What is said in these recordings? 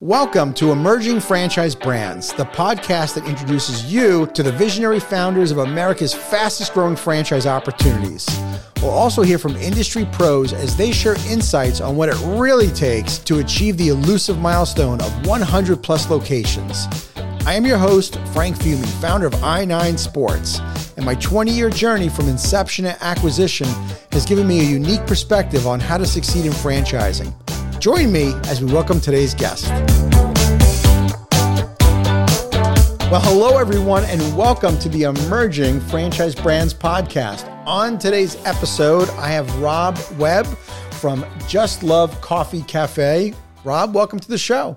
Welcome to Emerging Franchise Brands, the podcast that introduces you to the visionary founders of America's fastest growing franchise opportunities. We'll also hear from industry pros as they share insights on what it really takes to achieve the elusive milestone of 100 plus locations. I am your host, Frank Fiume, founder of i9 Sports, and my 20 year journey from inception to acquisition has given me a unique perspective on how to succeed in franchising. Join me as we welcome today's guest. Well, hello, everyone, and welcome to the Emerging Franchise Brands Podcast. On today's episode, I have Rob Webb from Just Love Coffee Cafe. Rob, welcome to the show.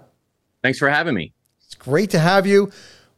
Thanks for having me. It's great to have you.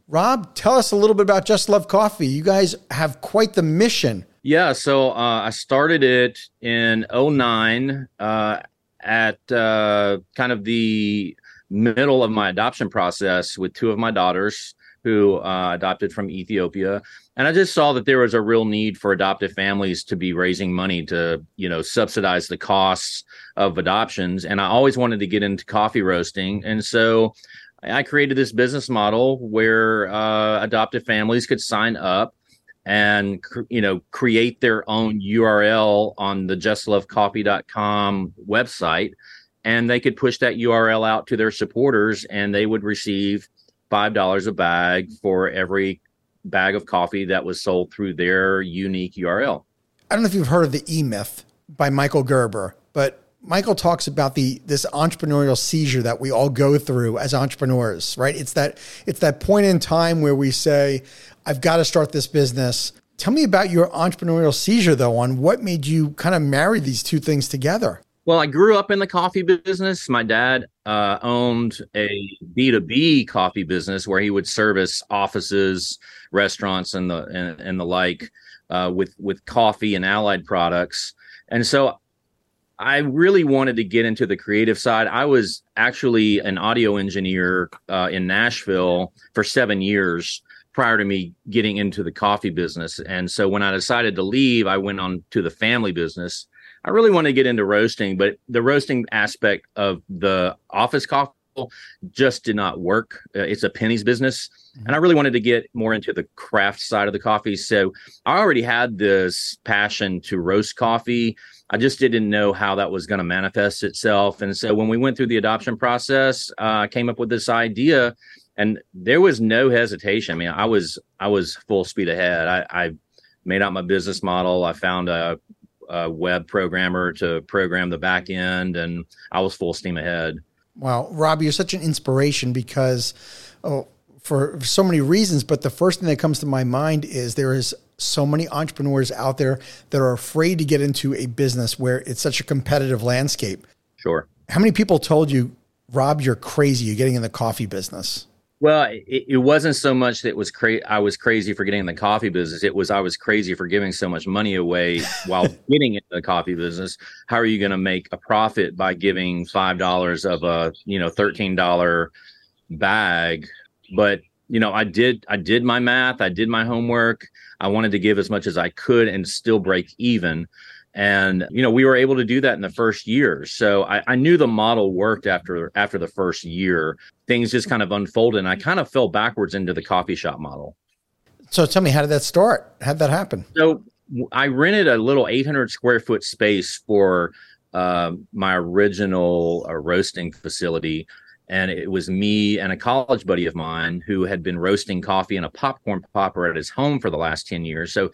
Rob, tell us a little bit about Just Love Coffee. You guys have quite the mission. Yeah, so uh, I started it in 09 uh, at uh, kind of the middle of my adoption process with two of my daughters who uh, adopted from Ethiopia. And I just saw that there was a real need for adoptive families to be raising money to, you know, subsidize the costs of adoptions. And I always wanted to get into coffee roasting. And so I created this business model where uh, adoptive families could sign up and you know create their own url on the justlovecoffee.com website and they could push that url out to their supporters and they would receive five dollars a bag for every bag of coffee that was sold through their unique url i don't know if you've heard of the e-myth by michael gerber but Michael talks about the this entrepreneurial seizure that we all go through as entrepreneurs, right? It's that it's that point in time where we say, I've got to start this business. Tell me about your entrepreneurial seizure though, on what made you kind of marry these two things together. Well, I grew up in the coffee business. My dad uh, owned a B2B coffee business where he would service offices, restaurants, and the and, and the like uh, with with coffee and allied products. And so I really wanted to get into the creative side. I was actually an audio engineer uh, in Nashville for seven years prior to me getting into the coffee business. And so when I decided to leave, I went on to the family business. I really wanted to get into roasting, but the roasting aspect of the office coffee just did not work. Uh, it's a pennies business. Mm-hmm. And I really wanted to get more into the craft side of the coffee. So I already had this passion to roast coffee I just didn't know how that was going to manifest itself. And so when we went through the adoption process, uh, I came up with this idea, and there was no hesitation. I mean, I was I was full speed ahead. I, I made out my business model. I found a, a web programmer to program the back end, and I was full steam ahead. Wow, Rob, you're such an inspiration because oh, for, for so many reasons. But the first thing that comes to my mind is there is so many entrepreneurs out there that are afraid to get into a business where it's such a competitive landscape. Sure. How many people told you, Rob, you're crazy, you're getting in the coffee business? Well, it, it wasn't so much that it was cra- I was crazy for getting in the coffee business. It was I was crazy for giving so much money away while getting into the coffee business. How are you going to make a profit by giving five dollars of a you know thirteen dollar bag? But you know, I did I did my math, I did my homework. I wanted to give as much as I could and still break even. And you know, we were able to do that in the first year. So I, I knew the model worked after after the first year. Things just kind of unfolded, and I kind of fell backwards into the coffee shop model. So tell me, how did that start? How did that happen? So I rented a little 800 square foot space for uh, my original uh, roasting facility and it was me and a college buddy of mine who had been roasting coffee in a popcorn popper at his home for the last 10 years so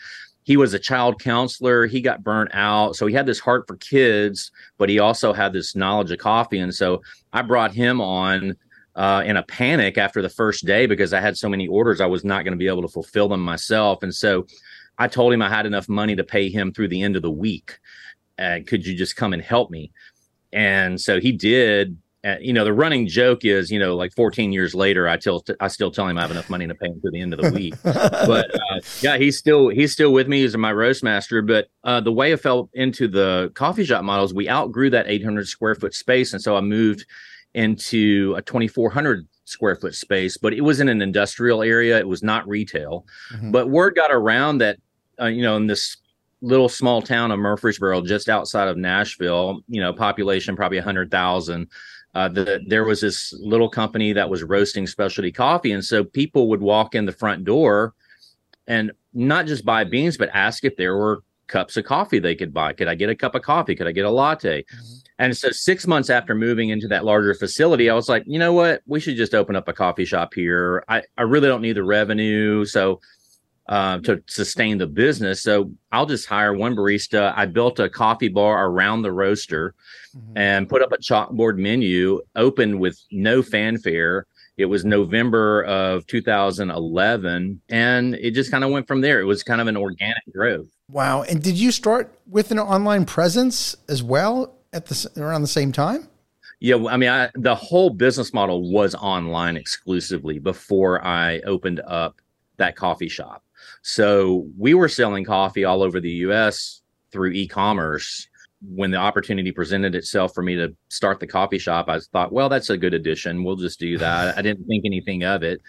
he was a child counselor. He got burnt out. So he had this heart for kids but he also had this knowledge of coffee. And so i brought him on uh, in a panic after the first day because i had so many orders i was not going to be able to fulfill them myself. And so i told him i had enough money to pay him through the end of the week. Uh, could you just come and help me? And so he did you know, the running joke is, you know, like 14 years later, I tell, I still tell him I have enough money to pay him to the end of the week. but uh, yeah, he's still, he's still with me. He's my roast master. But uh, the way I fell into the coffee shop models, we outgrew that 800 square foot space, and so I moved into a 2,400 square foot space. But it was in an industrial area. It was not retail. Mm-hmm. But word got around that, uh, you know, in this little small town of Murfreesboro, just outside of Nashville, you know, population probably 100,000 uh, the, there was this little company that was roasting specialty coffee. And so people would walk in the front door and not just buy beans, but ask if there were cups of coffee they could buy. Could I get a cup of coffee? Could I get a latte? Mm-hmm. And so six months after moving into that larger facility, I was like, you know what? We should just open up a coffee shop here. I, I really don't need the revenue. So uh, to sustain the business. So I'll just hire one barista. I built a coffee bar around the roaster mm-hmm. and put up a chalkboard menu, opened with no fanfare. It was November of 2011, and it just kind of went from there. It was kind of an organic growth. Wow! And did you start with an online presence as well at the around the same time? Yeah, I mean, I, the whole business model was online exclusively before I opened up that coffee shop. So we were selling coffee all over the US through e-commerce. When the opportunity presented itself for me to start the coffee shop, I thought, well, that's a good addition. We'll just do that. I didn't think anything of it.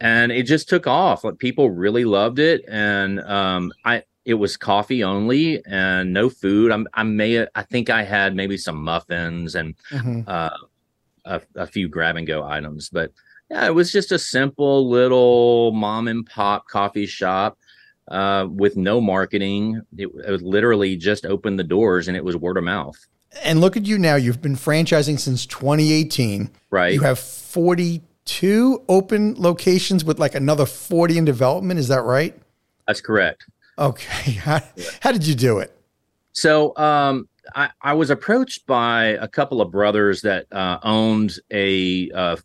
And it just took off. Like people really loved it. And um, I it was coffee only and no food. I'm, I may I think I had maybe some muffins and mm-hmm. uh, a, a few grab and go items, but yeah, it was just a simple little mom and pop coffee shop uh, with no marketing. It, it was literally just opened the doors and it was word of mouth. And look at you now. You've been franchising since 2018. Right. You have 42 open locations with like another 40 in development. Is that right? That's correct. Okay. How, how did you do it? So, um, I, I, was approached by a couple of brothers that uh, owned a uh,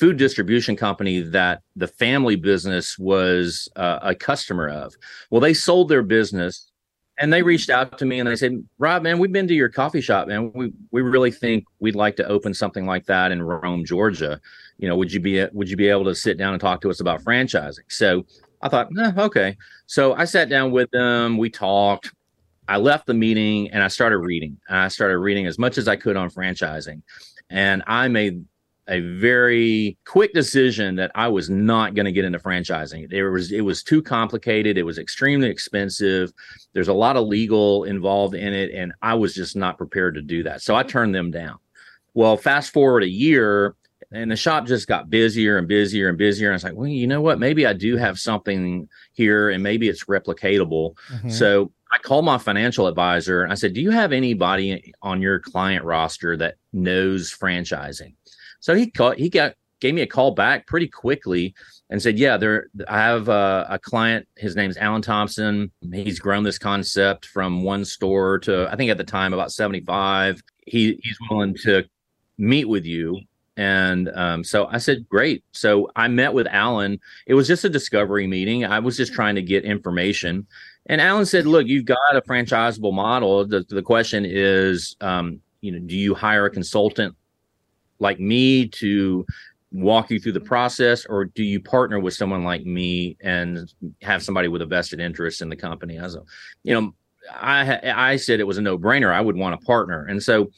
food distribution company that the family business was uh, a customer of. Well, they sold their business and they reached out to me and they said, Rob, man, we've been to your coffee shop, man. We we really think we'd like to open something like that in Rome, Georgia. You know, would you be would you be able to sit down and talk to us about franchising? So I thought, eh, okay. So I sat down with them. We talked. I left the meeting and I started reading. And I started reading as much as I could on franchising. And I made a very quick decision that I was not going to get into franchising. There was it was too complicated. It was extremely expensive. There's a lot of legal involved in it, and I was just not prepared to do that. So I turned them down. Well, fast forward a year, and the shop just got busier and busier and busier. And I was like, well, you know what? Maybe I do have something here, and maybe it's replicatable. Mm-hmm. So I called my financial advisor and I said, Do you have anybody on your client roster that knows franchising? So he called, he got gave me a call back pretty quickly and said, "Yeah, there. I have a, a, client. His name's Alan Thompson. He's grown this concept from one store to I think at the time about seventy five. He he's willing to meet with you." And um, so I said, "Great." So I met with Alan. It was just a discovery meeting. I was just trying to get information. And Alan said, "Look, you've got a franchisable model. The, the question is, um, you know, do you hire a consultant like me to walk you through the process or do you partner with someone like me and have somebody with a vested interest in the company as a you know i i said it was a no-brainer. I would want a partner. And so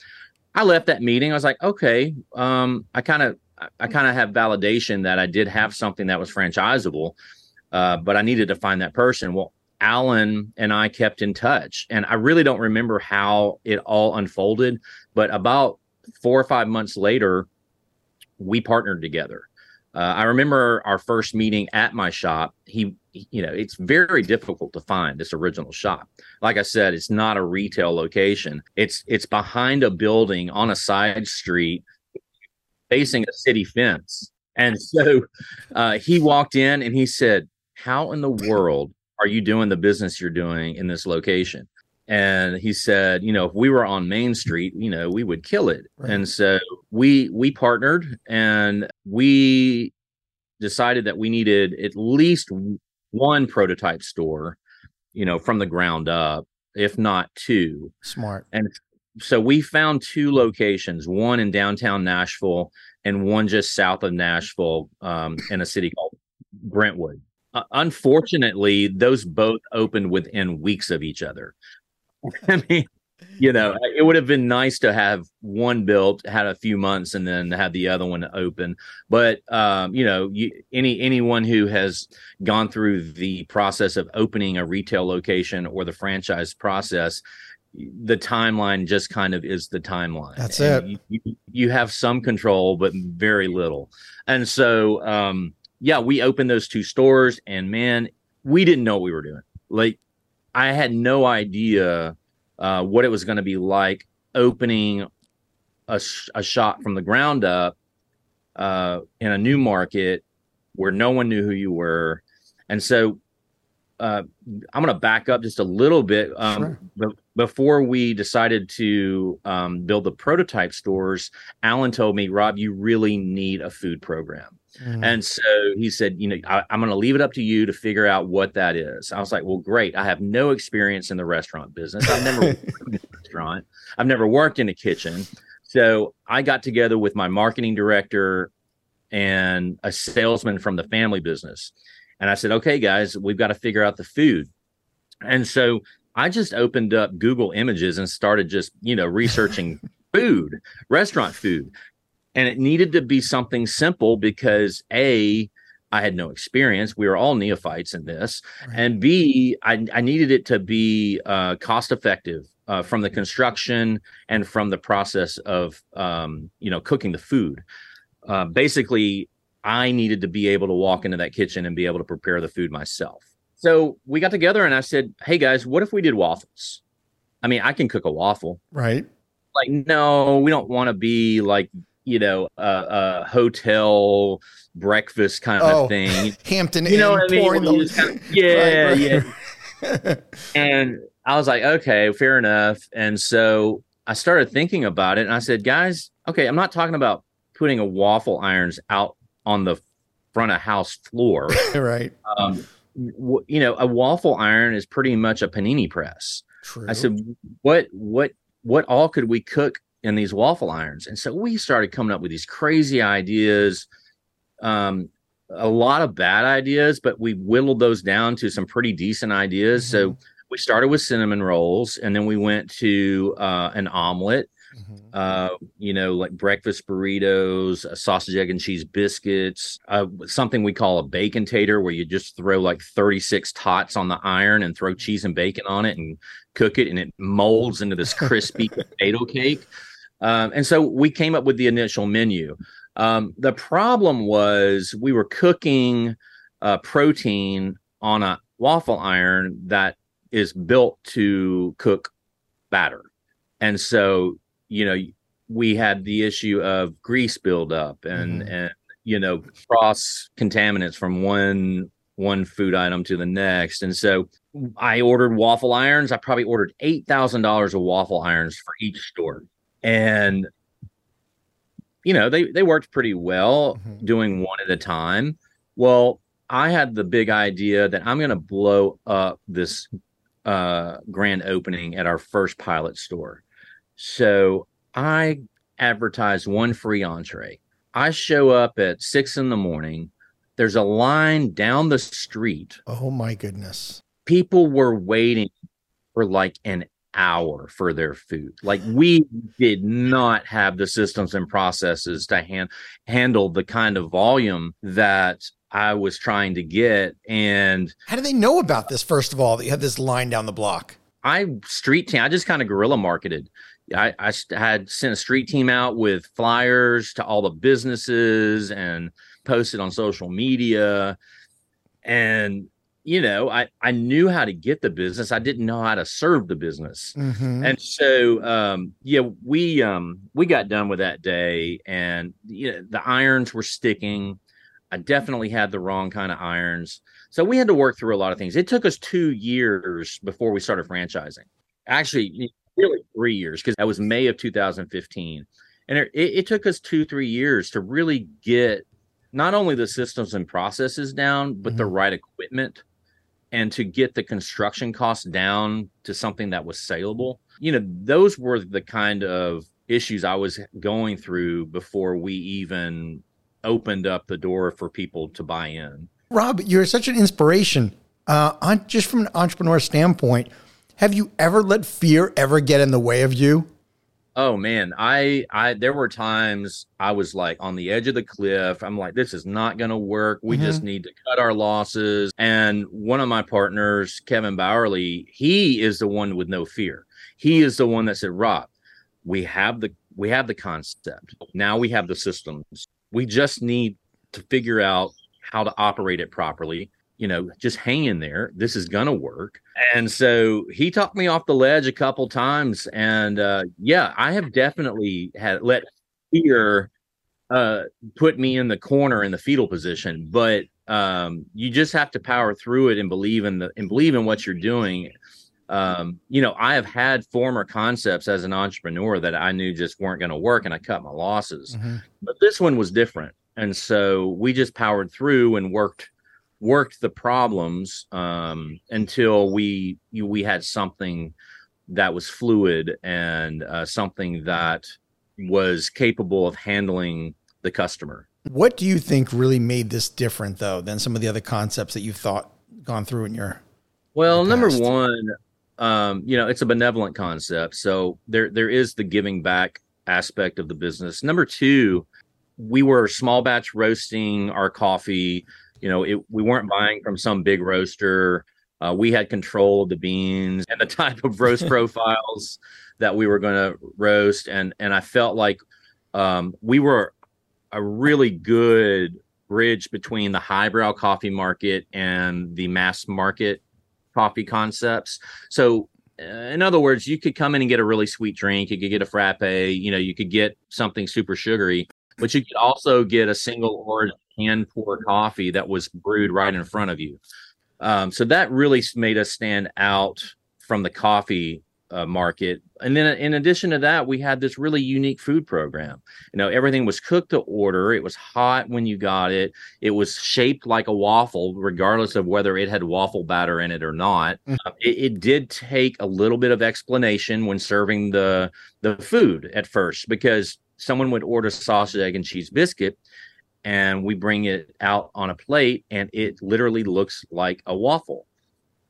i left that meeting. I was like okay um i kind of i kind of have validation that i did have something that was franchisable uh, but i needed to find that person. Well alan and i kept in touch and i really don't remember how it all unfolded but about four or five months later, we partnered together. Uh, I remember our first meeting at my shop. He, you know, it's very difficult to find this original shop. Like I said, it's not a retail location. It's it's behind a building on a side street, facing a city fence. And so uh, he walked in and he said, "How in the world are you doing the business you're doing in this location?" And he said you know if we were on main street you know we would kill it. Right. and so we we partnered and we decided that we needed at least one prototype store you know from the ground up if not two. Smart. And so we found two locations one in downtown nashville and one just south of nashville um, in a city called brentwood. Uh, unfortunately those both opened within weeks of each other I mean, you know, it would have been nice to have one built, had a few months, and then have the other one open. But um, you know, you, any anyone who has gone through the process of opening a retail location or the franchise process, the timeline just kind of is the timeline. That's And it. You, you, you have some control, but very little. And so, um, yeah, we opened those two stores, and man, we didn't know what we were doing. Like, I had no idea uh, what it was going to be like opening a, sh- a shop from the ground up uh, in a new market where no one knew who you were. And so uh, I'm going to back up just a little bit. Um, Sure. be- before we decided to um, build the prototype stores, Alan told me, Rob, you really need a food program. Mm. And so he said, you know, I, I'm going to leave it up to you to figure out what that is. I was like, well, great. I have no experience in the restaurant business. I've never worked in a restaurant. I've never worked in a kitchen. So I got together with my marketing director and a salesman from the family business. And I said, okay, guys, we've got to figure out the food. And so I just opened up Google Images and started just, you know, researching food, restaurant food. And it needed to be something simple because A, I had no experience. We were all neophytes in this. Right. And B, I, I needed it to be uh, cost effective uh, from the construction and from the process of, um, you know, cooking the food. Uh, basically, I needed to be able to walk into that kitchen and be able to prepare the food myself. So we got together and I said, Hey guys, what if we did waffles? I mean, I can cook a waffle right. like no we don't want to be like you know a, a hotel breakfast kind Oh, of thing. Hampton you know Inn what i mean? Pouring Where you the- just kinda- yeah Right, yeah and i was like okay fair enough. And so i started thinking about it and i said guys okay i'm not talking about putting a waffle irons out on the front of house floor. Right. um, w- you know a waffle iron is pretty much a panini press. True. I said, what, what, what all could we cook in these waffle irons? And so we started coming up with these crazy ideas, um, a lot of bad ideas, but we whittled those down to some pretty decent ideas. So we started with cinnamon rolls, and then we went to uh, an omelet. Mhm. Uh, you know, like breakfast burritos, sausage, egg, and cheese biscuits, uh, something we call a bacon tater, where you just throw like 36 tots on the iron and throw cheese and bacon on it and cook it, and it molds into this crispy potato cake. Um, and so we came up with the initial menu. Um, the problem was we were cooking uh, protein on a waffle iron that is built to cook batter. And so, you know, we had the issue of grease buildup and Mhm. and you know cross contaminants from one one food item to the next. And so I ordered waffle irons. I probably ordered eight thousand dollars of waffle irons for each store. And you know, they they worked pretty well Mhm. doing one at a time. Well, I had the big idea that I'm going to blow up this uh, grand opening at our first pilot store. So I advertised one free entree. I show up at six in the morning. There's a line down the street. Oh my goodness. People were waiting for like an hour for their food. Like we did not have the systems and processes to hand, handle the kind of volume that I was trying to get. And How do they know about this? First of all, that you had this line down the block. I street team. I just kind of guerrilla marketed. I, I had sent a street team out with flyers to all the businesses and posted on social media. And you know, I I knew how to get the business. I didn't know how to serve the business. Mhm. And so, um, yeah, we um, we got done with that day, and you know, the irons were sticking. I definitely had the wrong kind of irons, so we had to work through a lot of things. It took us two years before we started franchising. Actually, really three years because that was May of 2015, and it, it took us two three years to really get not only the systems and processes down, but the Mhm. right equipment and to get the construction costs down to something that was saleable. You know, those were the kind of issues I was going through before we even opened up the door for people to buy in. Rob, you're such an inspiration. Uh, on just from an entrepreneur standpoint, have you ever let fear ever get in the way of you? Oh man, I I there were times I was like on the edge of the cliff. I'm like this is not going to work. We just mm-hmm. need to cut our losses. And one of my partners, Kevin Bowerly, he is the one with no fear. he is the one that said, Rob, we have the we have the concept. Now we have the systems. We just need to figure out how to operate it properly. You know, just hang in there. This is gonna work. And so he talked me off the ledge a couple times. And uh, yeah, I have definitely had let fear uh, put me in the corner in the fetal position. But um, you just have to power through it and believe in the and believe in what you're doing um, you know, I have had former concepts as an entrepreneur that I knew just weren't going to work and I cut my losses. Mm-hmm. But this one was different. And so we just powered through and worked worked the problems um, until we we had something that was fluid and uh, something that was capable of handling the customer. What do you think really made this different though than some of the other concepts that you've thought gone through in your well, number one, um, you know, it's a benevolent concept. So there there is the giving back aspect of the business. Number two, we were small batch roasting our coffee. You know, it, we weren't buying from some big roaster. Uh, we had control of the beans and the type of roast profiles that we were going to roast, and and I felt like um, we were a really good bridge between the highbrow coffee market and the mass market coffee concepts. So, uh, in other words, you could come in and get a really sweet drink. You could get a frappe. You know, you could get something super sugary, but you could also get a single origin hand pour coffee that was brewed right in front of you. Um, so that really made us stand out from the coffee uh, market. And then in addition to that, we had this really unique food program. You know, everything was cooked to order. It was hot when you got it. It was shaped like a waffle, regardless of whether it had waffle batter in it or not. Mm-hmm. It, it, did take a little bit of explanation when serving the the food at first, because someone would order sausage, egg, and cheese biscuit. And we bring it out on a plate, and it literally looks like a waffle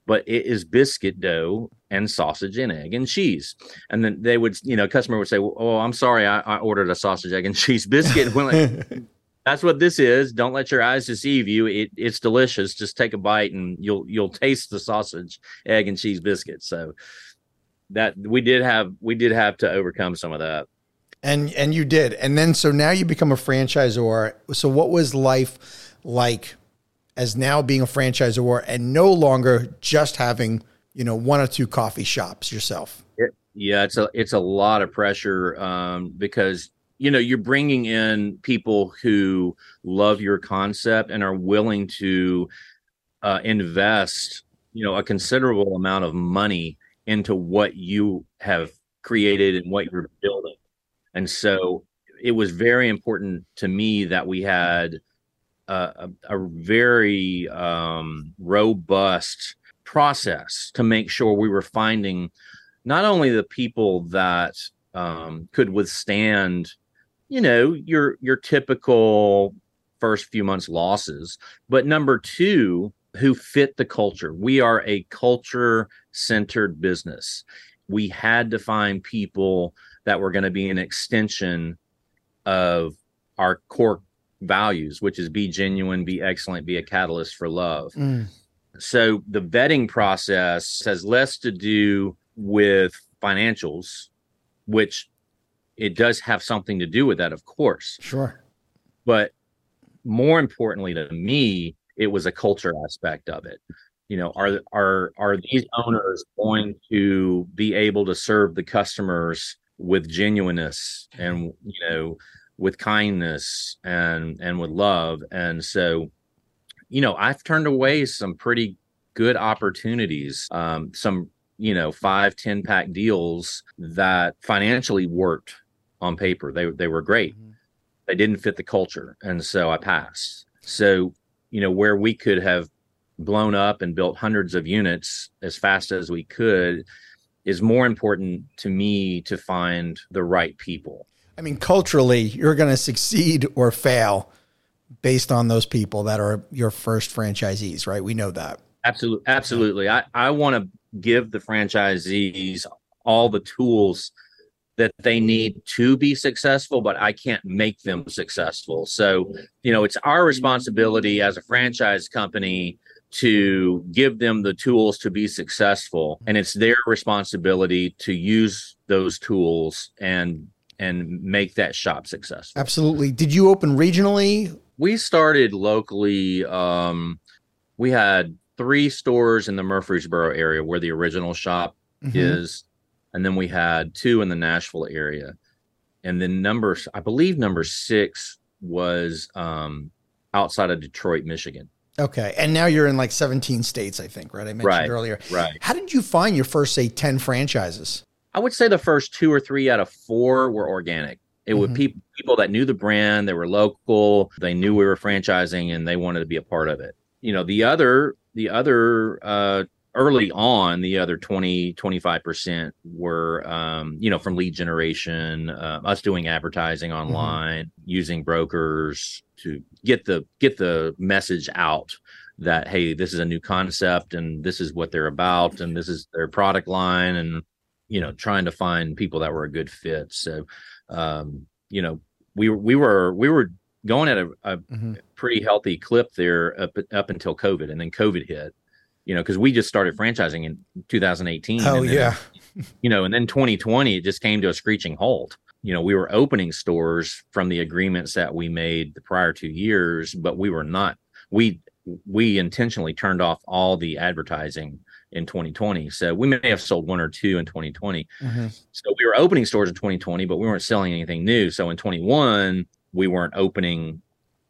but it is biscuit dough and sausage and egg and cheese. And then they would, you know, customer would say, "Oh, I'm sorry, I, I ordered a sausage, egg, and cheese biscuit." like, that's what this is. Don't let your eyes deceive you. It, it's delicious. Just take a bite and you'll you'll taste the sausage, egg, and cheese biscuit. So that we did have we did have to overcome some of that. And and you did. And then so now you become a franchisor. So what was life like as now being a franchisor and no longer just having you know one or two coffee shops yourself it, yeah it's a it's a lot of pressure um, because you know you're bringing in people who love your concept and are willing to uh, invest you know a considerable amount of money into what you have created and what you're building and so it was very important to me that we had a, a very um, robust process to make sure we were finding not only the people that um, could withstand, you know, your your typical first few months losses, but number two, who fit the culture. We are a culture centered business. We had to find people that were going to be an extension of our core values, which is be genuine, be excellent, be a catalyst for love. Mm. So the vetting process has less to do with financials, which it does have something to do with that, of course. Sure. But more importantly to me, it was a culture aspect of it. You know, are are are these owners going to be able to serve the customers with genuineness and you know with kindness and and with love. And so you know i've turned away some pretty good opportunities um some you know five ten pack deals that financially worked on paper. They they were great. Mm-hmm. they didn't fit the culture and so i passed. So you know where we could have blown up and built hundreds of units as fast as we could is more important to me to find the right people I mean, culturally, you're going to succeed or fail based on those people that are your first franchisees, right? We know that. Absolutely. Absolutely. I, I want to give the franchisees all the tools that they need to be successful, but I can't make them successful. So, you know, it's our responsibility as a franchise company to give them the tools to be successful. And it's their responsibility to use those tools and and make that shop successful. Absolutely. Did you open regionally? We started locally um we had three stores in the murfreesboro area where the original shop mm-hmm. is and then we had two in the nashville area. And then number i believe number six was um outside of detroit michigan Okay. And now you're in like 17 states, I think, right? I mentioned right, earlier. Right. How did you find your first, say, 10 franchises? I would say the first two or three out of four were organic. It mm-hmm. would pe- people that knew the brand, they were local, they knew we were franchising and they wanted to be a part of it. You know, the other, the other, uh, early on the other 20 25% were um, you know from lead generation uh, us doing advertising mm-hmm. online mm-hmm. using brokers to get the get the message out that hey this is a new concept and this is what they're about and this is their product line and you know trying to find people that were a good fit so um, you know we we were we were going at a, a mm-hmm. pretty healthy clip there up up until covid and then covid hit you know because we just started franchising in 2018 oh then, yeah you know and then 2020 it just came to a screeching halt you know, we were opening stores from the agreements that we made the prior two years, but we were not. We we intentionally turned off all the advertising in 2020. So we may have sold one or two in 2020. Mm-hmm. So we were opening stores in 2020, but we weren't selling anything new. So in 21, we weren't opening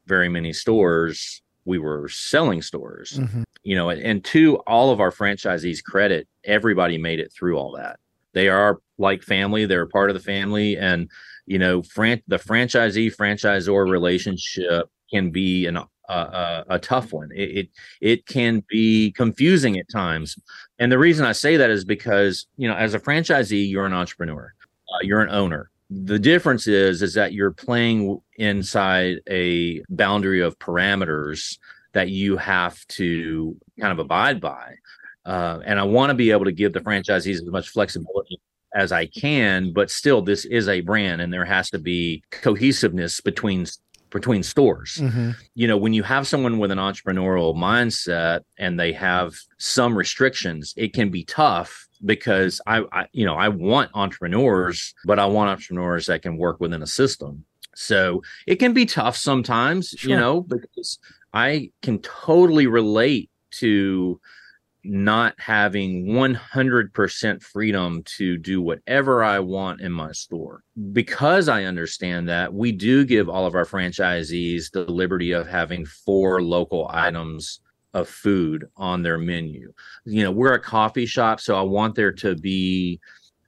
very many stores. We were selling stores. Mm-hmm. You know, and to all of our franchisees' credit, everybody made it through all that. They are like family. They're part of the family, and you know, fran- the franchisee franchisor relationship can be an a, a, tough one. It, it, it can be confusing at times, and the reason I say that is because you know, as a franchisee, you're an entrepreneur, uh, you're an owner. The difference is is that you're playing inside a boundary of parameters that you have to kind of abide by. Uh, and I want to be able to give the franchisees as much flexibility as I can, but still, this is a brand, and there has to be cohesiveness between between stores. Mm-hmm. You know, when you have someone with an entrepreneurial mindset and they have some restrictions, it can be tough because I, I you know, I want entrepreneurs, but I want entrepreneurs that can work within a system. So it can be tough sometimes, sure. you know, because I can totally relate to not having 100% freedom to do whatever I want in my store. Because I understand that, we do give all of our franchisees the liberty of having four local items of food on their menu. You know, we're a coffee shop, so I want there to be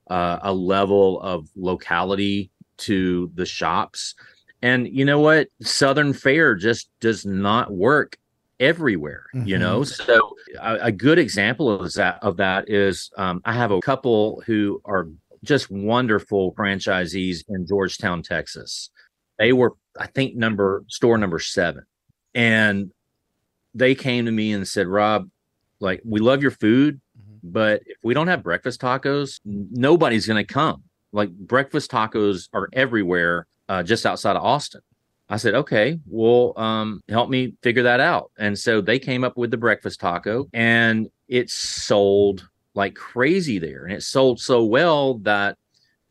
uh, a level of locality to the shops. And you know what? Southern fare just does not work everywhere mm-hmm. you know so a, a, good example of that of that is um, i have a couple who are just wonderful franchisees in georgetown texas they were i think number store number seven and they came to me and said rob like we love your food mm-hmm. but if we don't have breakfast tacos nobody's going to come like breakfast tacos are everywhere uh, just outside of austin I said, okay, well, um, help me figure that out. And so they came up with the breakfast taco and it sold like crazy there. And it sold so well that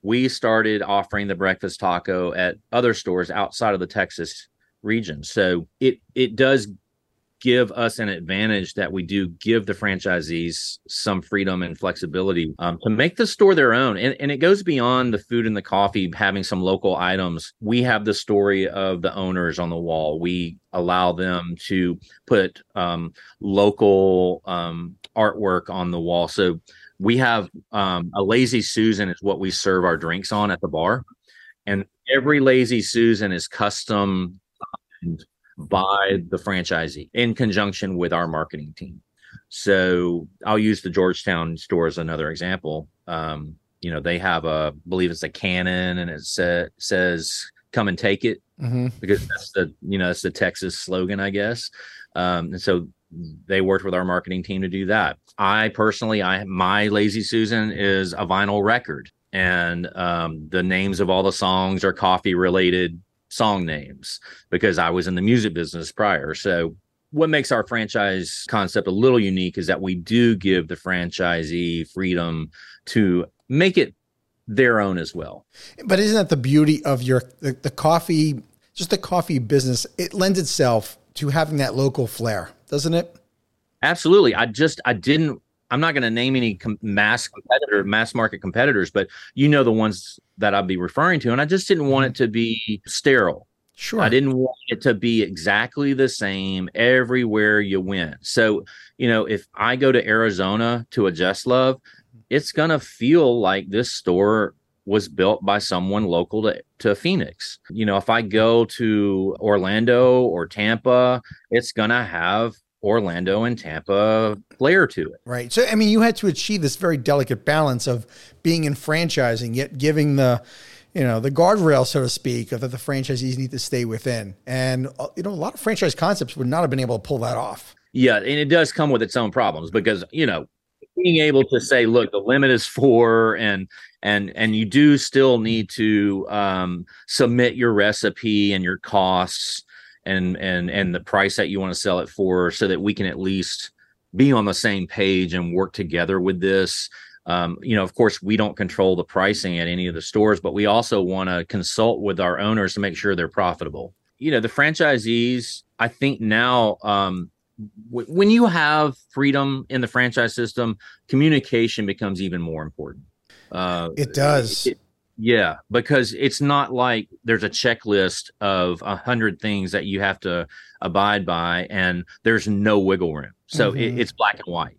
we started offering the breakfast taco at other stores outside of the Texas region. So it it does give us an advantage that we do give the franchisees some freedom and flexibility um, to make the store their own. And, and it goes beyond the food and the coffee, having some local items. We have the story of the owners on the wall. We allow them to put um, local um, artwork on the wall. So we have um, a lazy Susan is what we serve our drinks on at the bar. And every lazy Susan is custom by the franchisee in conjunction with our marketing team. So I'll use the Georgetown store as another example. Um, you know, they have a, I believe it's a cannon and it sa- says, come and take it mm-hmm. because that's the, you know, that's the Texas slogan, I guess. Um, and so they worked with our marketing team to do that. I personally, I, my lazy Susan is a vinyl record and um, the names of all the songs are coffee related song names because I was in the music business prior. So what makes our franchise concept a little unique is that we do give the franchisee freedom to make it their own as well. But isn't that the beauty of your the, the coffee, just the coffee business? It lends itself to having that local flair, doesn't it? Absolutely. I just I didn't. I'm not going to name any com- mass competitor, mass market competitors, but you know the ones that I'd be referring to, and I just didn't want it mm-hmm. to be sterile. Sure. I didn't want it to be exactly the same everywhere you went. So, you know, if I go to Arizona to a Just Love, it's going to feel like this store was built by someone local to, to Phoenix. You know, if I go to Orlando or Tampa, it's going to have Orlando and Tampa flair to it. Right. So, I mean, you had to achieve this very delicate balance of being in franchising, yet giving the, you know, the guardrail, so to speak, of that the franchisees need to stay within. And, uh, you know, a lot of franchise concepts would not have been able to pull that off. Yeah. And it does come with its own problems because, you know, being able to say, look, the limit is four and, and, and you do still need to um, submit your recipe and your costs and and and the price that you want to sell it for so that we can at least be on the same page and work together with this. Um, you know of course we don't control the pricing at any of the stores but we also want to consult with our owners to make sure they're profitable. You know the franchisees i think now um, w- when you have freedom in the franchise system communication becomes even more important. Uh, it does. it, yeah, because it's not like there's a checklist of a hundred things that you have to abide by, and there's no wiggle room. So mm-hmm. it, it's black and white.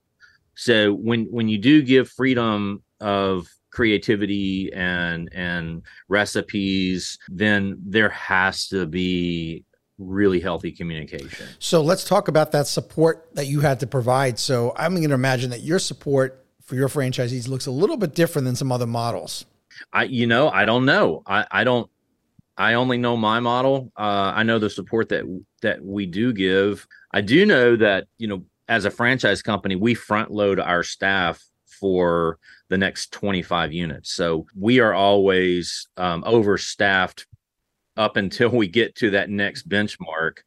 So when when you do give freedom of creativity and and recipes, then there has to be really healthy communication. So let's talk about that support that you had to provide. So I'm going to imagine that your support for your franchisees looks a little bit different than some other models. I, you know, I don't know. I, I don't. I only know my model. Uh, I know the support that that we do give. I do know that you know, as a franchise company, we front load our staff for the next 25 units. So we are always um, overstaffed up until we get to that next benchmark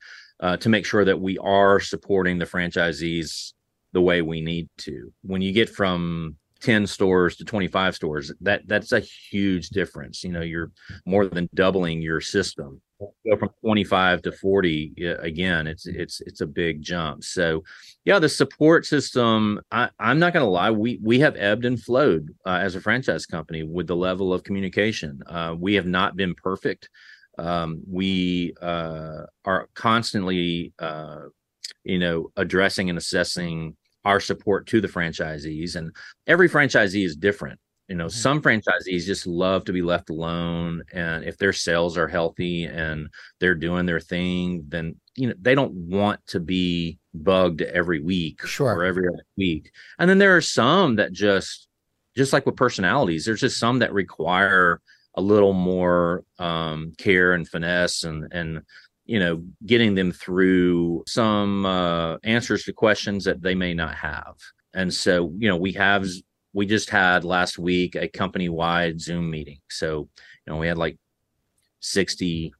uh, to make sure that we are supporting the franchisees the way we need to. When you get from 10 stores to 25 stores that that's a huge difference. You know you're more than doubling your system. Go from 25 to 40 again it's it's it's a big jump. So yeah the support system I, i'm not going to lie we we have ebbed and flowed uh, as a franchise company with the level of communication. Uh, we have not been perfect. Um, we uh, are constantly uh, you know addressing and assessing our support to the franchisees and every franchisee is different you know mm-hmm. some franchisees just love to be left alone and if their sales are healthy and they're doing their thing then you know they don't want to be bugged every week sure. or every other week and then there are some that just just like with personalities there's just some that require a little more um, care and finesse and and you know getting them through some uh, answers to questions that they may not have. And so you know we have we just had last week a company wide zoom meeting. So you know we had like 60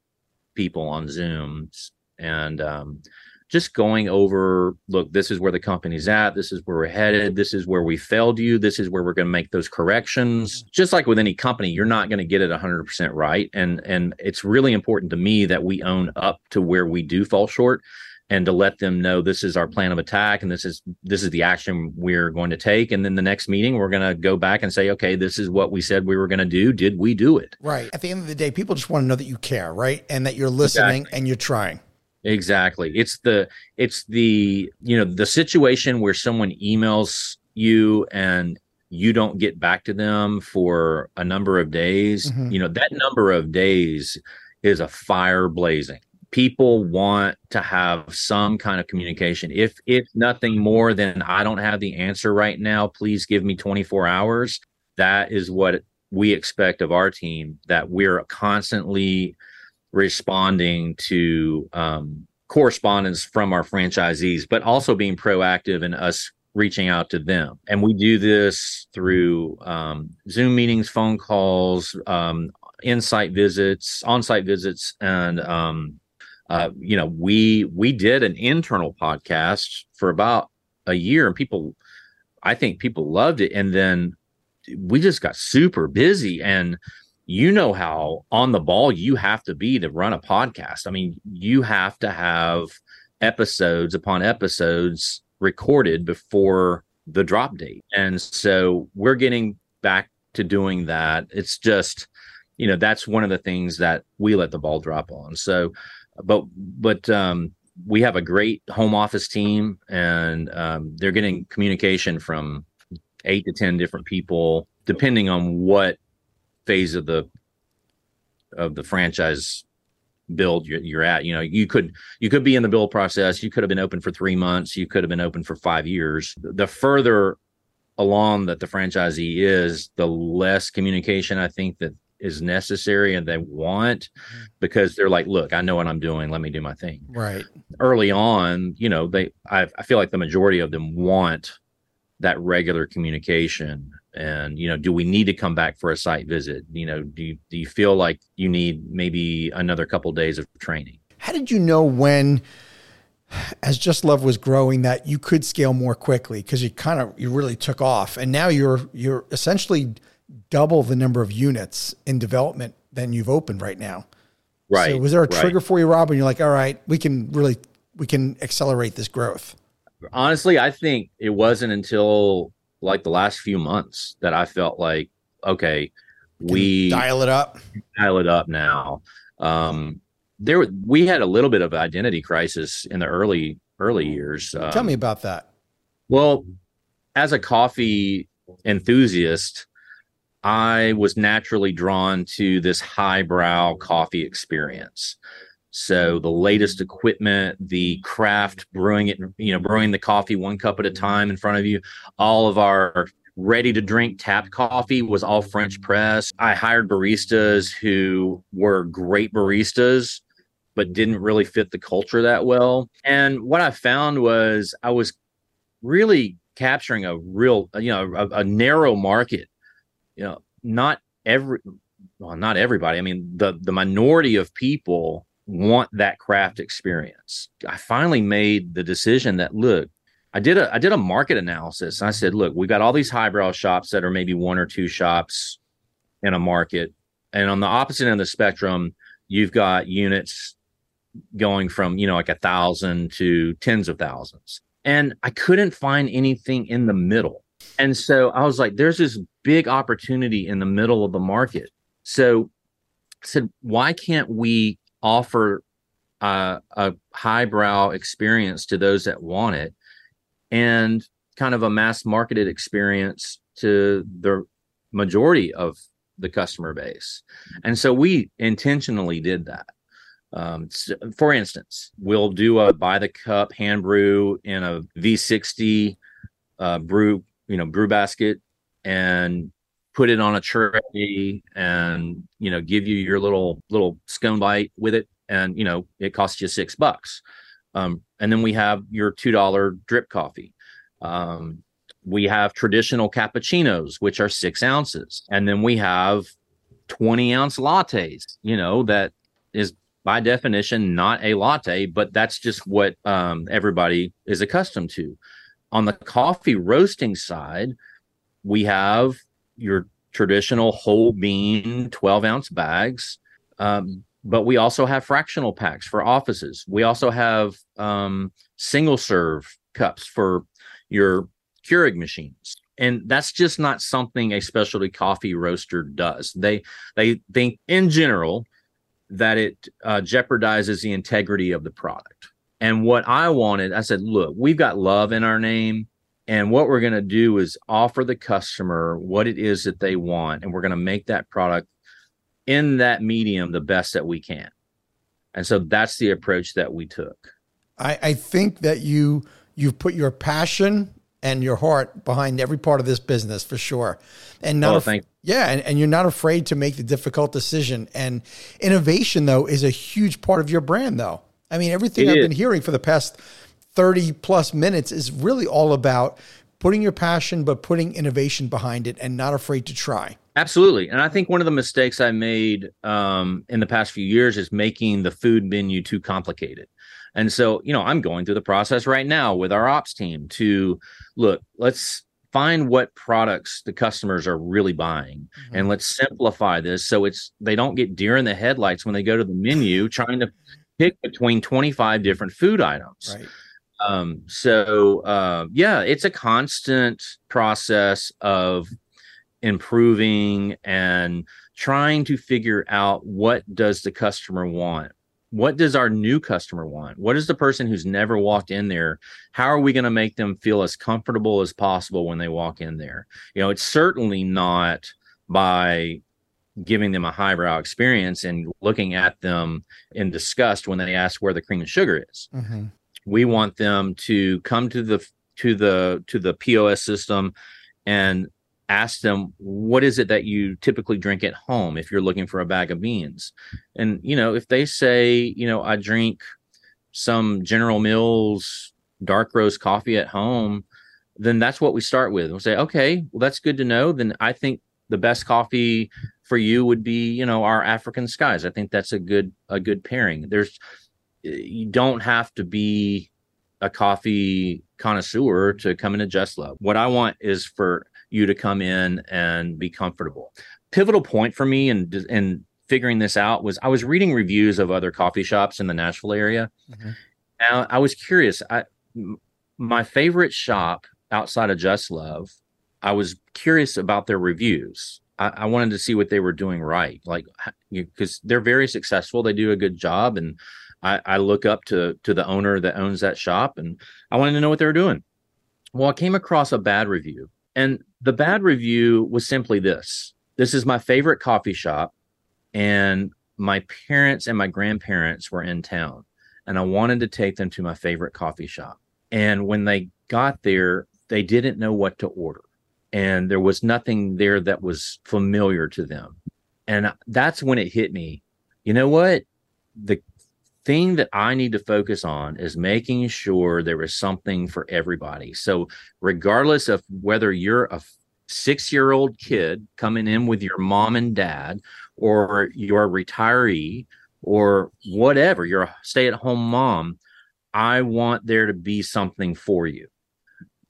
people on zooms. And um, just going over look this is where the company's at this is where we're headed this is where we failed you this is where we're going to make those corrections. Just like with any company you're not going to get it 100% right and and it's really important to me that we own up to where we do fall short and to let them know this is our plan of attack and this is this is the action we're going to take and then the next meeting we're going to go back and say okay this is what we said we were going to do. Did we do it? Right. At the end of the day people just want to know that you care right? And that you're listening exactly. and you're trying Exactly. It's the it's the you know the situation where someone emails you and you don't get back to them for a number of days. Mm-hmm. You know that number of days is a fire blazing. People want to have some kind of communication. If if nothing more than I don't have the answer right now, please give me 24 hours. That is what we expect of our team that we're constantly responding to um, correspondence from our franchisees, but also being proactive in us reaching out to them. And we do this through um, Zoom meetings, phone calls, um, insight visits, on site visits, and um, uh, you know, we we did an internal podcast for about a year, and people, I think people loved it, and then we just got super busy and you know how on the ball you have to be to run a podcast. I mean, you have to have episodes upon episodes recorded before the drop date. And so we're getting back to doing that. It's just, you know, that's one of the things that we let the ball drop on. So, but, but, um, we have a great home office team and um, they're getting communication from eight to 10 different people, depending on what phase of the of the franchise build you're, you're, at. You know you could you could be in the build process. You could have been open for three months. You could have been open for five years. The further along that the franchisee is the less communication i think that is necessary and they want because they're like look i know what i'm doing. Let me do my thing. Right. Early on you know they I, I feel like the majority of them want that regular communication and you know do we need to come back for a site visit? You know do you, do you feel like you need maybe another couple of days of training? How did you know when as just love was growing that you could scale more quickly? Because you kind of you really took off and now you're you're essentially double the number of units in development than you've opened right now. Right so was there a trigger right. for you rob and you're like all right we can really we can accelerate this growth honestly i think it wasn't until like the last few months that I felt like, okay, we dial it up, dial it up now. Um, there, we had a little bit of identity crisis in the early early years. Um, Tell me about that. Well, as a coffee enthusiast, I was naturally drawn to this highbrow coffee experience. So the latest equipment, the craft brewing it, you know, brewing the coffee one cup at a time in front of you. All of our ready to drink tapped coffee was all French press. I hired baristas who were great baristas, but didn't really fit the culture that well. And what I found was I was really capturing a real, you know, a, a narrow market. You know, not every, well, not everybody. I mean, the the minority of people want that craft experience. I finally made the decision that look, I did a I did a market analysis. I said, look, we got all these highbrow shops that are maybe one or two shops in a market, and on the opposite end of the spectrum, you've got units going from you know like a thousand to tens of thousands, and I couldn't find anything in the middle. And so I was like, there's this big opportunity in the middle of the market. So I said, why can't we offer uh, a highbrow experience to those that want it and kind of a mass marketed experience to the majority of the customer base. And so we intentionally did that. Um, for instance, we'll do a by the cup hand brew in a V60 uh, brew, you know, brew basket and put it on a tray and you know give you your little little scone bite with it. And you know it costs you six bucks. Um, and then we have your two dollar drip coffee. Um, we have traditional cappuccinos which are six ounces. And then we have 20 ounce lattes you know that is by definition not a latte but that's just what um, everybody is accustomed to. On the coffee roasting side we have your traditional whole bean 12 ounce bags. Um, but we also have fractional packs for offices. We also have um, single serve cups for your Keurig machines. And that's just not something a specialty coffee roaster does. They they think in general that it uh, jeopardizes the integrity of the product. And what I wanted, I said, look, we've got love in our name. And what we're going to do is offer the customer what it is that they want. And we're going to make that product in that medium the best that we can. And so that's the approach that we took. I, I think that you you've put your passion and your heart behind every part of this business for sure. And not oh, af- yeah, and, and you're not afraid to make the difficult decision. And innovation though is a huge part of your brand though. I mean, everything it I've is. been hearing for the past 30 plus minutes is really all about putting your passion, but putting innovation behind it and not afraid to try. Absolutely. And I think one of the mistakes I made um, in the past few years is making the food menu too complicated. And so, you know, I'm going through the process right now with our ops team to look, let's find what products the customers are really buying mm-hmm. and let's simplify this so it's they don't get deer in the headlights when they go to the menu trying to pick between 25 different food items. Right. Um, so uh, yeah, it's a constant process of improving and trying to figure out what does the customer want? What does our new customer want? What is the person who's never walked in there? How are we going to make them feel as comfortable as possible when they walk in there? You know it's certainly not by giving them a highbrow experience and looking at them in disgust when they ask where the cream and sugar is. Mm-hmm. We want them to come to the to the to the pos system and ask them what is it that you typically drink at home if you're looking for a bag of beans? And you know if they say you know i drink some general mills dark roast coffee at home then that's what we start with. We'll say okay well that's good to know. Then i think the best coffee for you would be you know our african skies. I think that's a good a good pairing. There's you don't have to be a coffee connoisseur to come into just love what i want is for you to come in and be comfortable. Pivotal point for me and and figuring this out was I was reading reviews of other coffee shops in the Nashville area. Mm-hmm. And I was curious. I my favorite shop outside of Just Love, I was curious about their reviews. I, I wanted to see what they were doing right, like because they're very successful. They do a good job, and I, I look up to to the owner that owns that shop, and I wanted to know what they were doing. Well, I came across a bad review, and the bad review was simply this this is my favorite coffee shop, and my parents and my grandparents were in town, and I wanted to take them to my favorite coffee shop. And when they got there, they didn't know what to order, and there was nothing there that was familiar to them. And that's when it hit me. You know what? The thing that I need to focus on is making sure there is something for everybody. So, regardless of whether you're a six year old kid coming in with your mom and dad, or you're a retiree, or whatever, you're a stay at home mom, I want there to be something for you.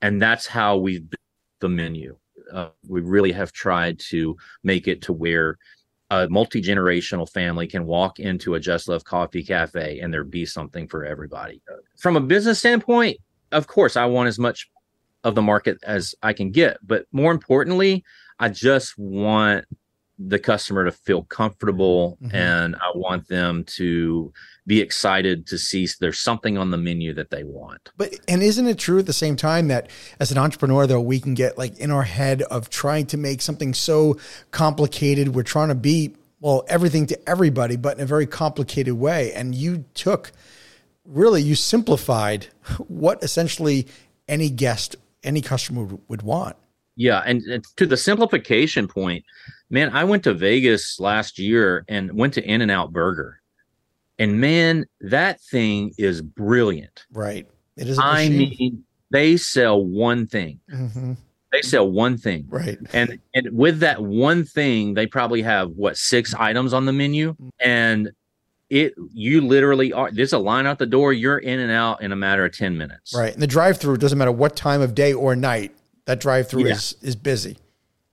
And that's how we've built the menu. Uh, we really have tried to make it to where a multi generational family can walk into a Just Love Coffee Cafe and there be something for everybody. From a business standpoint, of course, I want as much of the market as I can get, but more importantly, I just want the customer to feel comfortable mm-hmm. and I want them to be excited to see there's something on the menu that they want. But and isn't it true at the same time that as an entrepreneur though we can get like in our head of trying to make something so complicated we're trying to be well everything to everybody but in a very complicated way and you took really you simplified what essentially any guest any customer would want. Yeah, and, and, to the simplification point, man, I went to Vegas last year and went to In-N-Out Burger, and man, that thing is brilliant. Right. It is. I mean, they sell one thing. Mm-hmm. They sell one thing. Right. And and with that one thing, they probably have what six items on the menu, and it you literally are there's a line out the door you're in and out in a matter of 10 minutes right and the drive through doesn't matter what time of day or night that drive through yeah. is is busy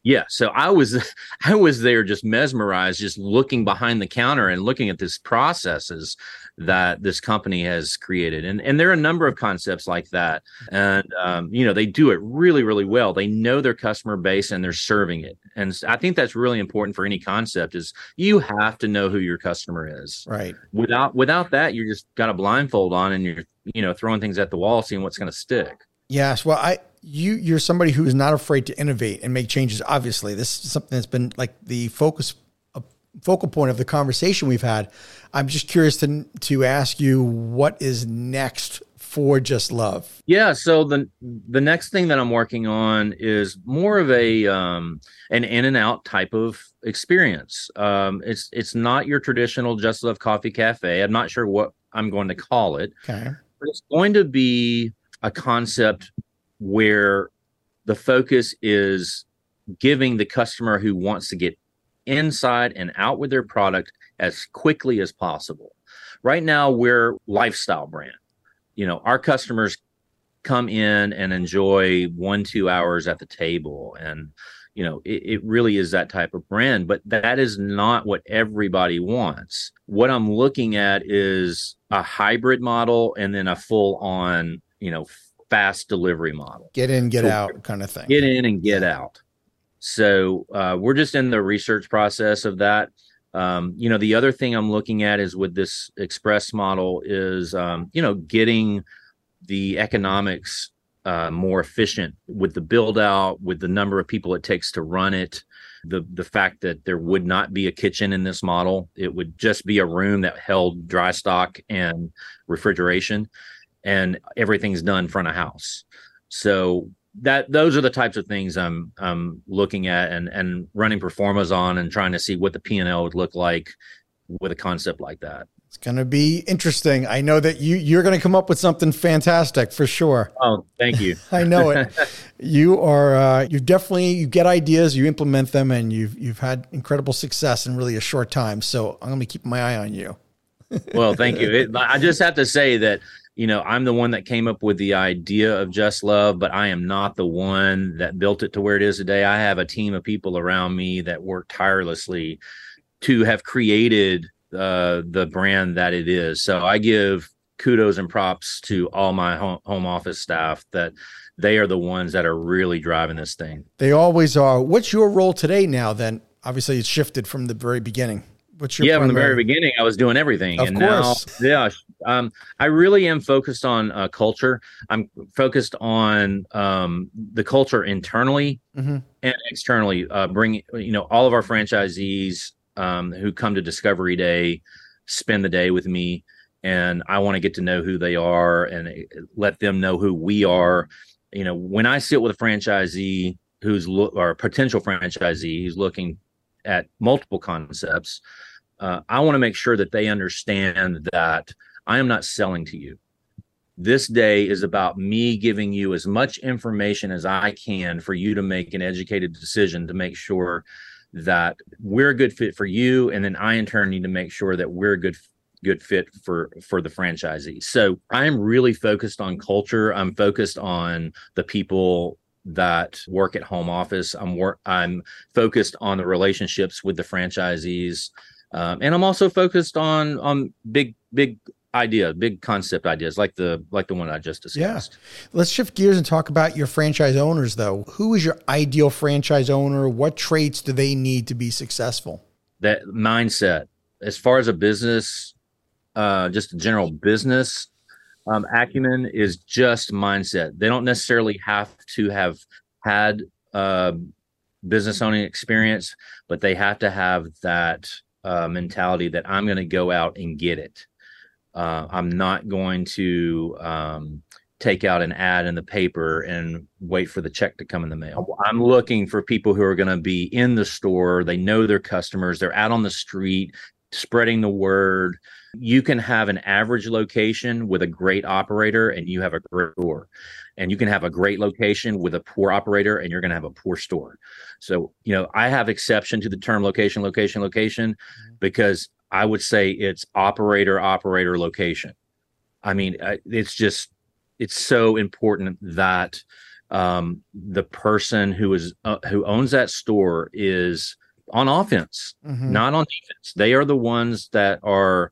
yeah so i was i was there just mesmerized just looking behind the counter and looking at these processes that this company has created. And and there are a number of concepts like that. And um, you know they do it really really well. They know their customer base and they're serving it. And i think that's really important for any concept is you have to know who your customer is. Right. Without without that you're just got a blindfold on and you're you know throwing things at the wall seeing what's going to stick. Yes well i you you're somebody who is not afraid to innovate and make changes obviously this is something that's been like the focus focal point of the conversation we've had. I'm just curious to to ask you what is next for Just Love. Yeah, so the the next thing that I'm working on is more of a um, an in and out type of experience. Um, it's it's not your traditional Just Love Coffee Cafe. I'm not sure what I'm going to call it. Okay. But it's going to be a concept where the focus is giving the customer who wants to get inside and out with their product as quickly as possible. Right now, we're lifestyle brand. You know, our customers come in and enjoy one, two hours at the table. And, you know, it, it really is that type of brand, but that is not what everybody wants. What I'm looking at is a hybrid model and then a full on, you know, fast delivery model. Get in, get so out kind of thing. Get in and get out. So uh, we're just in the research process of that. Um, you know, the other thing I'm looking at is with this express model is, um, you know, getting the economics uh, more efficient with the build out, with the number of people it takes to run it, the the fact that there would not be a kitchen in this model, it would just be a room that held dry stock and refrigeration, and everything's done front of house. So that those are the types of things I'm I'm looking at and and running pro formas on and trying to see what the P and L would look like with a concept like that. It's going to be interesting. I know that you you're going to come up with something fantastic for sure. Oh, thank you. I know it. you are uh, you definitely you get ideas, you implement them, and you've you've had incredible success in really a short time. So I'm going to keep my eye on you. well, thank you. It, I just have to say that you know, I'm the one that came up with the idea of Just Love, but I am not the one that built it to where it is today. I have a team of people around me that work tirelessly to have created uh, the brand that it is. So I give kudos and props to all my home, home office staff that they are the ones that are really driving this thing. They always are. What's your role today now then? Obviously it's shifted from the very beginning. What's your yeah, from the very beginning, I was doing everything, of and course. now, yeah, um, I really am focused on uh, culture. I'm focused on um, the culture internally mm-hmm. and externally. Uh, bring you know all of our franchisees um, who come to Discovery Day spend the day with me, and I want to get to know who they are and uh, let them know who we are. You know, when I sit with a franchisee who's or a potential franchisee who's looking at multiple concepts, uh, I want to make sure that they understand that I am not selling to you. This day is about me giving you as much information as I can for you to make an educated decision to make sure that we're a good fit for you, and then I in turn need to make sure that we're a good good fit for for the franchisee. So I'm really focused on culture. I'm focused on the people that work at home office. I'm work I'm focused on the relationships with the franchisees. Um, and I'm also focused on on big big idea, big concept ideas like the like the one I just discussed. Yeah. Let's shift gears and talk about your franchise owners though. Who is your ideal franchise owner? What traits do they need to be successful? That mindset. As far as a business, uh, just a general business um, acumen is just mindset. They don't necessarily have to have had uh, business owning experience, but they have to have that uh, mentality that I'm going to go out and get it. Uh, I'm not going to um, take out an ad in the paper and wait for the check to come in the mail. I'm looking for people who are going to be in the store. They know their customers. They're out on the street spreading the word. You can have an average location with a great operator and you have a great store. And you can have a great location with a poor operator and you're going to have a poor store. So, you know, I have exception to the term location, location, location mm-hmm. because I would say it's operator, operator, location. I mean, it's just, it's so important that um, the person who is uh, who owns that store is on offense, mm-hmm. not on defense. They are the ones that are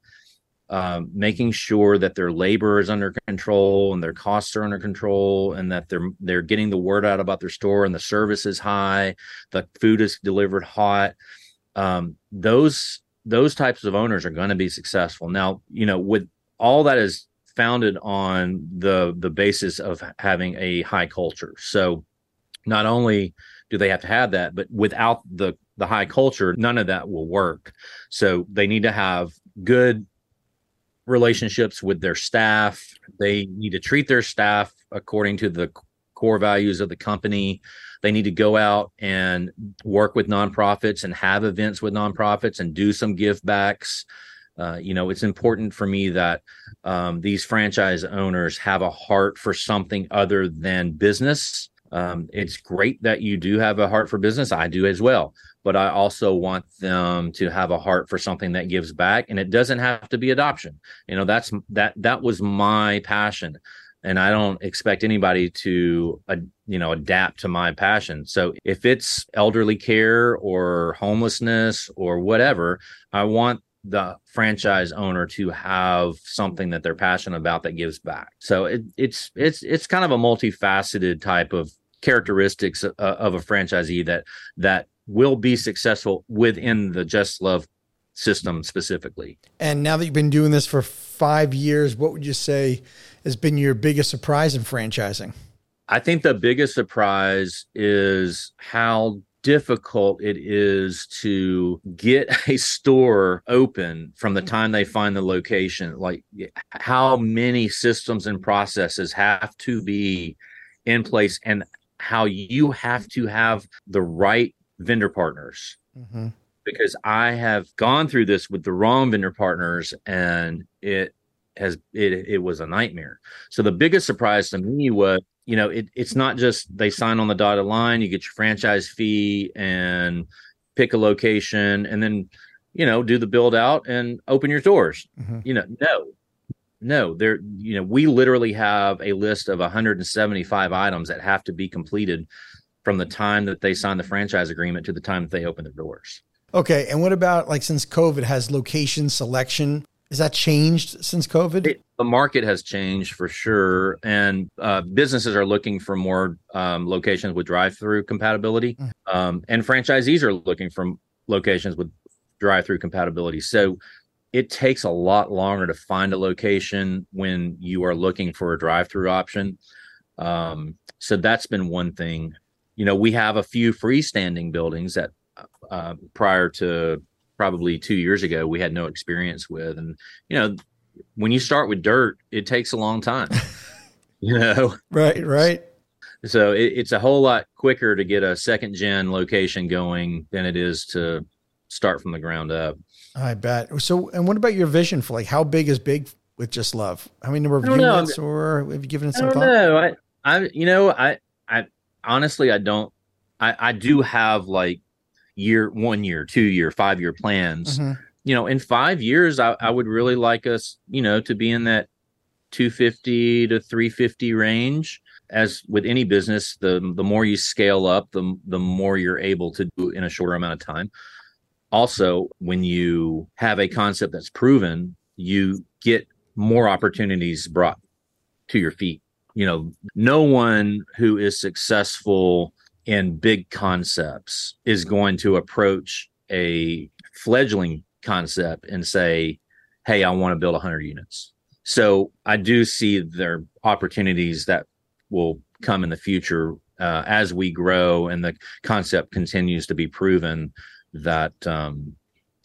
um, making sure that their labor is under control and their costs are under control, and that they're they're getting the word out about their store and the service is high, the food is delivered hot. Um, those those types of owners are going to be successful. Now, you know, with all that is founded on the the basis of having a high culture. So, not only do they have to have that, but without the the high culture, none of that will work. So they need to have good relationships with their staff. They need to treat their staff according to the core values of the company. They need to go out and work with nonprofits and have events with nonprofits and do some give backs. Uh, you know, it's important for me that um, these franchise owners have a heart for something other than business um, it's great that you do have a heart for business. I do as well, but I also want them to have a heart for something that gives back, and it doesn't have to be adoption. You know, that's that that was my passion, and I don't expect anybody to, uh, you know, adapt to my passion. So if it's elderly care or homelessness or whatever, I want the franchise owner to have something that they're passionate about that gives back. So it, it's it's it's kind of a multifaceted type of characteristics uh, of a franchisee that that will be successful within the Just Love system specifically. And now that you've been doing this for five years, what would you say has been your biggest surprise in franchising? I think the biggest surprise is how difficult it is to get a store open from the time they find the location like how many systems and processes have to be in place and how you have to have the right vendor partners mm-hmm. because i have gone through this with the wrong vendor partners and it has it it was a nightmare so the biggest surprise to me was you know, it, it's not just they sign on the dotted line, you get your franchise fee and pick a location and then, you know, do the build out and open your doors. Mm-hmm. You know, no, no, there, you know, we literally have a list of 175 items that have to be completed from the time that they sign the franchise agreement to the time that they open their doors. Okay. And what about like since COVID has location selection has that changed since COVID? It, the market has changed for sure, and uh, businesses are looking for more um, locations with drive-through compatibility, mm. um, and franchisees are looking for locations with drive-through compatibility. So it takes a lot longer to find a location when you are looking for a drive-through option. Um, so that's been one thing. You know, we have a few freestanding buildings that uh, prior to probably two years ago we had no experience with. And you know when you start with dirt it takes a long time you know? Right right. So it, it's a whole lot quicker to get a second gen location going than it is to start from the ground up. I bet. So and what about your vision for like how big is big with just love? How many number of units know. or have you given it some I thought? No, I, I you know i i honestly i don't i i do have like year, one year, two year, five year plans. Mm-hmm. You know, in five years, I, I would really like us, you know, to be in that 250 to 350 range. As with any business, the the more you scale up, the the more you're able to do in a shorter amount of time. Also, when you have a concept that's proven, you get more opportunities brought to your feet. You know, no one who is successful in big concepts is going to approach a fledgling concept and say, Hey, I want to build 100 units. So I do see there opportunities that will come in the future uh, as we grow and the concept continues to be proven that um,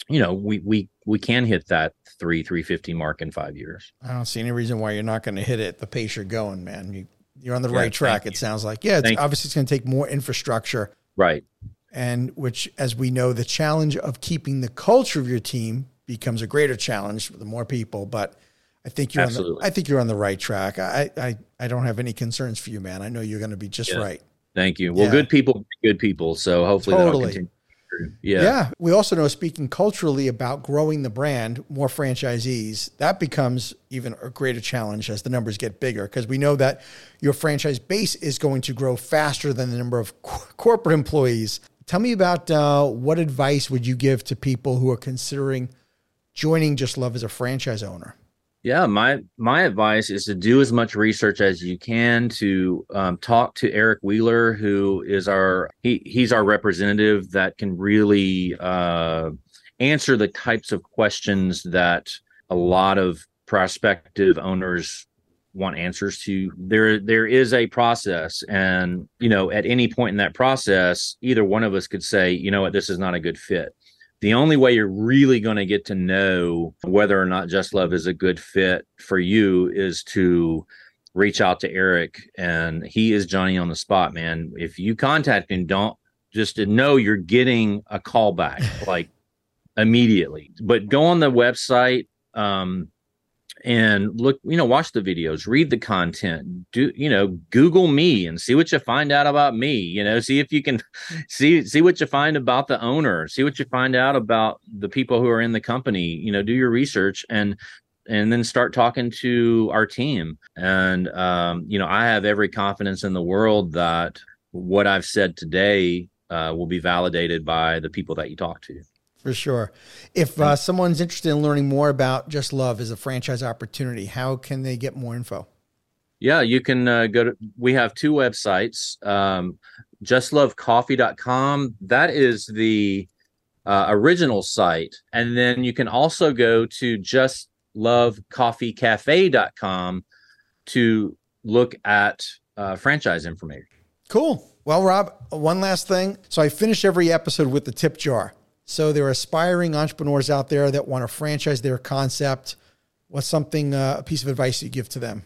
you know we we we can hit that three 350 mark in five years i don't see any reason why you're not going to hit it the pace you're going man you you're on the yeah, right track. It sounds like. Yeah, it's, obviously it's going to take more infrastructure. Right. And which, as we know, the challenge of keeping the culture of your team becomes a greater challenge with more people. But I think you're Absolutely. on the, I think you're on the right track. I, I, I don't have any concerns for you, man. I know you're going to be just yeah. right. Thank you. Well, yeah. good people, good people. So hopefully totally. that'll continue. Yeah. Yeah. We also know speaking culturally about growing the brand, more franchisees, that becomes even a greater challenge as the numbers get bigger because we know that your franchise base is going to grow faster than the number of corporate employees. Tell me about uh, what advice would you give to people who are considering joining Just Love as a franchise owner? Yeah, my my advice is to do as much research as you can to um, talk to Eric Wheeler, who is our he he's our representative that can really uh, answer the types of questions that a lot of prospective owners want answers to. There there is a process, and you know, at any point in that process, either one of us could say, you know what, this is not a good fit the only way you're really going to get to know whether or not Just Love is a good fit for you is to reach out to Eric and he is Johnny on the spot, man. If you contact him, don't just to know you're getting a call back like immediately. But go on the website um, and look, you know, watch the videos, read the content, do you know google me and see what you find out about me you know see if you can see see what you find about the owner see what you find out about the people who are in the company you know do your research and and then start talking to our team. And um, you know i have every confidence in the world that what i've said today uh, will be validated by the people that you talk to for sure. If uh, someone's interested in learning more about Just Love as a franchise opportunity, how can they get more info? Yeah, you can uh, go to, we have two websites, um, justlovecoffee.com. That is the uh, original site. And then you can also go to justlovecoffeecafe.com to look at uh, franchise information. Cool. Well, Rob, one last thing. So I finish every episode with the tip jar. So there are aspiring entrepreneurs out there that want to franchise their concept. What's something, uh, a piece of advice you give to them?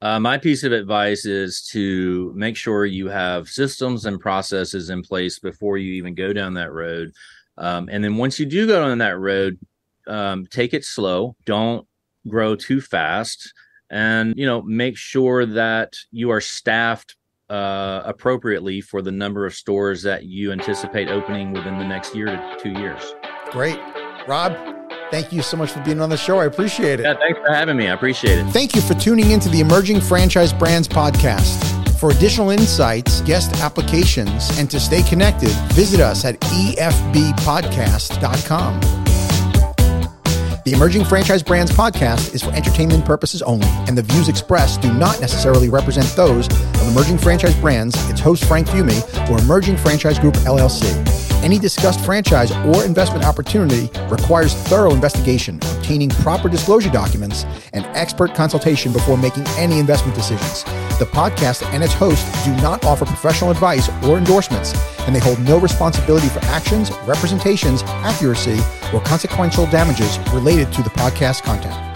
Uh, my piece of advice is to make sure you have systems and processes in place before you even go down that road. Um, and then once you do go down that road, um, take it slow. Don't grow too fast, and you know make sure that you are staffed uh, appropriately for the number of stores that you anticipate opening within the next year to two years. Great. Rob, thank you so much for being on the show. I appreciate it. Yeah, thanks for having me. I appreciate it. Thank you for tuning into the Emerging Franchise Brands podcast. For additional insights, guest applications, and to stay connected, visit us at efbpodcast.com. The Emerging Franchise Brands podcast is for entertainment purposes only, and the views expressed do not necessarily represent those of Emerging Franchise Brands, its host Frank Fiume, or Emerging Franchise Group LLC. Any discussed franchise or investment opportunity requires thorough investigation, obtaining proper disclosure documents, and expert consultation before making any investment decisions. The podcast and its host do not offer professional advice or endorsements, and they hold no responsibility for actions, representations, accuracy, or consequential damages related to the podcast content.